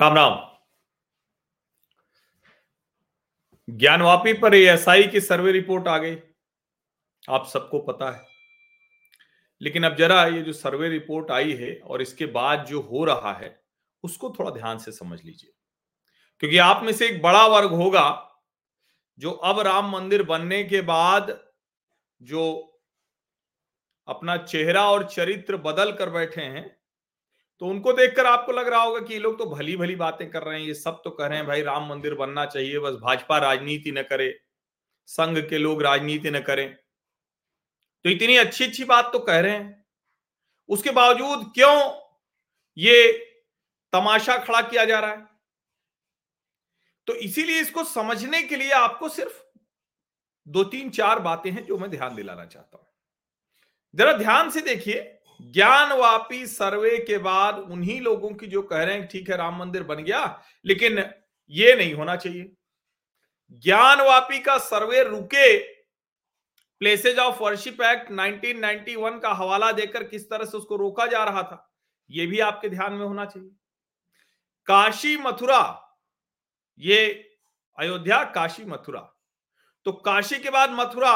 राम राम। ज्ञानवापी पर एएसआई की survey report आ गई। आप सबको पता है। लेकिन अब जरा ये जो सर्वे रिपोर्ट आई है और इसके बाद जो हो रहा है, उसको थोड़ा ध्यान से समझ लीजिए। क्योंकि आप में से एक बड़ा वर्ग होगा जो अब राम मंदिर बनने के बाद जो अपना चेहरा और चरित्र बदल कर बैठे हैं तो उनको देखकर आपको लग रहा होगा कि ये लोग तो भली भली बातें कर रहे हैं, ये सब तो कह रहे हैं, भाई राम मंदिर बनना चाहिए, बस भाजपा राजनीति न करे, संघ के लोग राजनीति न करें। तो इतनी अच्छी अच्छी बात तो कह रहे हैं। उसके बावजूद क्यों ये तमाशा खड़ा किया जा रहा है? तो इसीलिए इसको समझने के लिए आपको सिर्फ़ दो तीन चार बातें हैं जो मैं ध्यान दिलाना चाहता हूँ। जरा ध्यान से देखिए ज्ञानवापी सर्वे के बाद उन्हीं लोगों की जो कह रहे हैं, ठीक है, राम मंदिर बन गया, लेकिन ये नहीं होना चाहिए। ज्ञानवापी का सर्वे रुके प्लेसेज ऑफ़ वर्शिप एक्ट 1991 का हवाला देकर किस तरह से उसको रोका जा रहा था यह भी आपके ध्यान में होना चाहिए। काशी मथुरा, ये अयोध्या काशी मथुरा। तो काशी के बाद मथुरा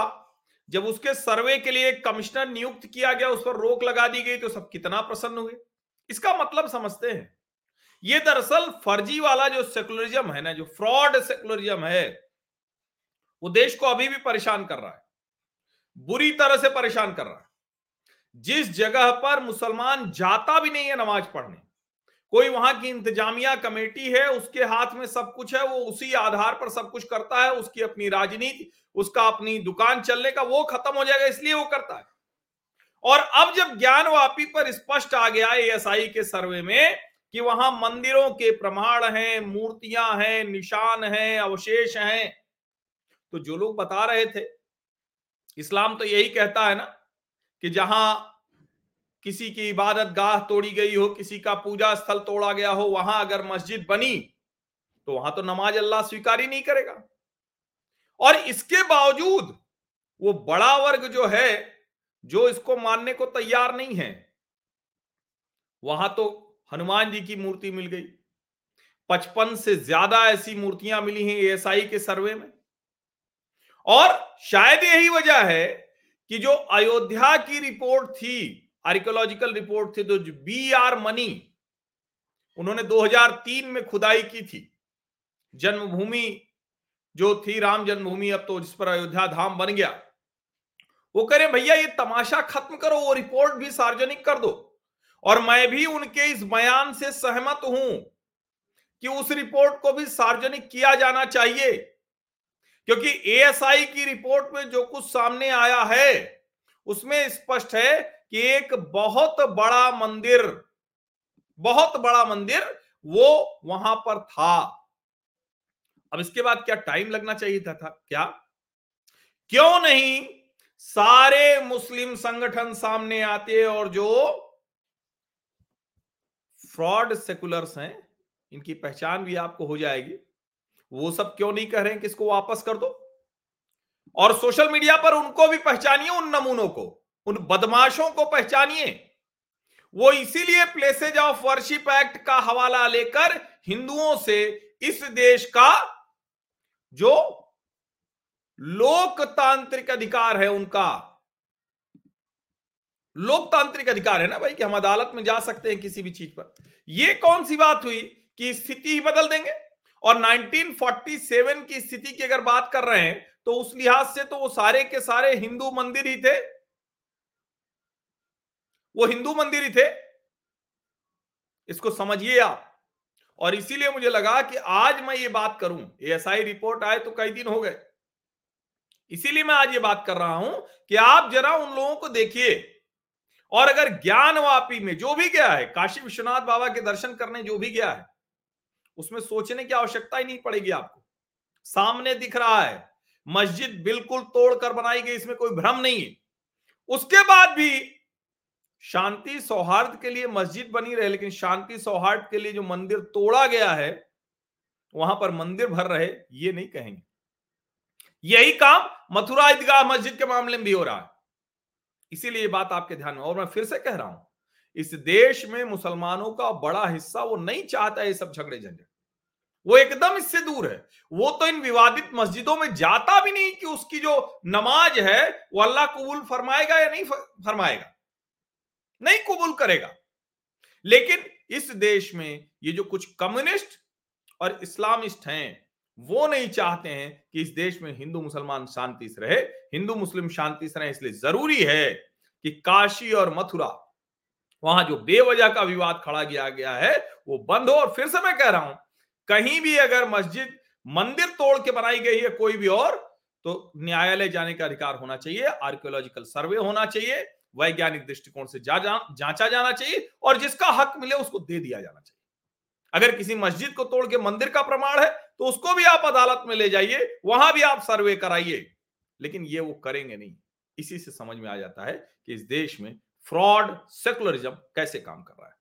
जब उसके सर्वे के लिए कमिश्नर नियुक्त किया गया, उस पर रोक लगा दी गई तो सब कितना प्रसन्न हुए इसका मतलब समझते हैं। ये दरअसल फर्जी वाला जो सेकुलरिज्म है ना, जो फ्रॉड सेकुलरिज्म है, वो देश को अभी भी परेशान कर रहा है। बुरी तरह से परेशान कर रहा है। जिस जगह पर मुसलमान जाता भी नहीं है नमाज़ पढ़ने कोई वहाँ की इंतजामिया कमेटी है, उसके हाथ में सब कुछ है, वो उसी आधार पर सब कुछ करता है, उसकी अपनी राजनीति, उसका अपनी दुकान चलने का, वो खत्म हो जाएगा, इसलिए वो करता है। और अब जब ज्ञान ज्ञानवापी पर स्पष्ट आ गया एएसआई के सर्वे में, कि वहाँ मंदिरों के प्रमाण हैं, मूर्तियाँ हैं, निशान हैं, अवशेष हैं तो जो लोग बता रहे थे, इस्लाम तो यही कहता है ना, कि जहाँ किसी की इबादत गाह तोड़ी गई हो, किसी का पूजा स्थल तोड़ा गया हो, वहाँ अगर मस्जिद बनी तो वहाँ तो नमाज़ अल्लाह स्वीकार ही नहीं करेगा। और इसके बावजूद वो बड़ा वर्ग जो है, जो इसको मानने को तैयार नहीं है, वहाँ तो हनुमान जी की मूर्ति मिल गई। पचपन से ज़्यादा ऐसी मूर्तियाँ मिली हैं एएसआई के सर्वे में। और शायद यही वजह है कि जो अयोध्या की रिपोर्ट थी आर्कियोलॉजिकल रिपोर्ट थी तो बी आर मनी, उन्होंने 2003 में खुदाई की थी। जन्मभूमि जो थी, राम जन्मभूमि अब तो जिस पर अयोध्या धाम बन गया। वो कह रहे भैया, ये तमाशा खत्म करो, वो रिपोर्ट भी सार्वजनिक कर दो। और मैं भी उनके इस बयान से सहमत हूँ कि उस रिपोर्ट को भी सार्वजनिक किया जाना चाहिए, क्योंकि एएसआई की रिपोर्ट में जो कुछ सामने आया है, उसमें स्पष्ट है कि एक बहुत बड़ा मंदिर बहुत बड़ा मंदिर वो वहाँ पर था। अब इसके बाद क्या टाइम लगना चाहिए था, था? क्या? क्यों नहीं सारे मुस्लिम संगठन सामने आते और जो फ्रॉड सेकुलर्स हैं इनकी पहचान भी आपको हो जाएगी। वो सब क्यों नहीं कह रहे हैं कि इसको वापस कर दो? और सोशल मीडिया पर उनको भी पहचानिए उन नमूनों को। उन बदमाशों को पहचानिए। वो इसीलिए प्लेसेज ऑफ़ वर्शिप एक्ट का हवाला लेकर हिंदुओं से इस देश का जो लोकतांत्रिक अधिकार है उनका, लोकतांत्रिक अधिकार है ना भाई कि हम अदालत में जा सकते हैं किसी भी चीज़ पर। यह कौन सी बात हुई कि स्थिति ही बदल देंगे? और 1947 की स्थिति की अगर बात कर रहे हैं तो उस लिहाज से तो वो सारे के सारे हिंदू मंदिर ही थे। वो हिंदू मंदिर ही थे। इसको समझिए आप। और इसीलिए मुझे लगा कि आज मैं ये बात करूँ। एएसआई रिपोर्ट आए तो कई दिन हो गए। इसीलिए मैं आज ये बात कर रहा हूँ कि आप जरा उन लोगों को देखिए। और अगर ज्ञानवापी में जो भी गया है, काशी विश्वनाथ बाबा के दर्शन करने जो भी गया है, उसमें सोचने की आवश्यकता ही नहीं पड़ेगी आपको। सामने दिख रहा है, मस्जिद बिल्कुल तोड़कर बनाई गई, इसमें कोई भ्रम नहीं है। उसके बाद भी शांति सौहार्द के लिए मस्जिद बनी रहे, लेकिन शांति सौहार्द के लिए जो मंदिर तोड़ा गया है, वहाँ पर मंदिर भर रहे, ये नहीं कहेंगे। यही काम मथुरा ईदगाह मस्जिद के मामले में भी हो रहा है। इसीलिए बात आपके ध्यान में, और मैं फिर से कह रहा हूँ, इस देश में मुसलमानों का बड़ा हिस्सा वो नहीं चाहता ये सब झगड़े झंझट। वो एकदम इससे दूर है। वो तो इन विवादित मस्जिदों में जाता भी नहीं कि उसकी जो नमाज़ है, वो अल्लाह कबूल फरमाएगा या नहीं फरमाएगा। नहीं कबूल करेगा। लेकिन इस देश में ये जो कुछ कम्युनिस्ट और इस्लामिस्ट हैं, वो नहीं चाहते हैं कि इस देश में हिंदू मुसलमान शांति से रहे। हिंदू मुस्लिम शांति से रहे इसलिए ज़रूरी है कि काशी और मथुरा, वहाँ जो बेवजह का विवाद खड़ा किया गया है, वो बंद हो। और फिर से मैं कह रहा हूँ, कहीं भी अगर मस्जिद मंदिर तोड़ के बनाई गई है कोई भी और तो न्यायालय जाने का अधिकार होना चाहिए आर्कियोलॉजिकल सर्वे होना चाहिए। वैज्ञानिक दृष्टिकोण से जा, जा, जांचा जाना चाहिए और जिसका हक मिले उसको दे दिया जाना चाहिए। अगर किसी मस्जिद को तोड़ के मंदिर का प्रमाण है तो उसको भी आप अदालत में ले जाइए वहाँ भी आप सर्वे कराइए। लेकिन ये वो करेंगे नहीं। इसी से समझ में आ जाता है कि इस देश में फ्रॉड सेकुलरिज्म कैसे काम कर रहा है।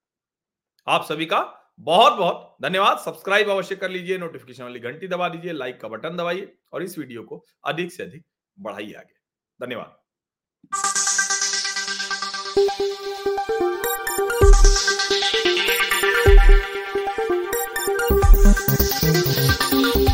आप सभी का बहुत बहुत धन्यवाद। सब्सक्राइब अवश्य कर लीजिए नोटिफिकेशन वाली घंटी दबा दीजिए लाइक का बटन दबाइए और इस वीडियो को अधिक से अधिक बढ़ाइए आगे। धन्यवाद। Thank you.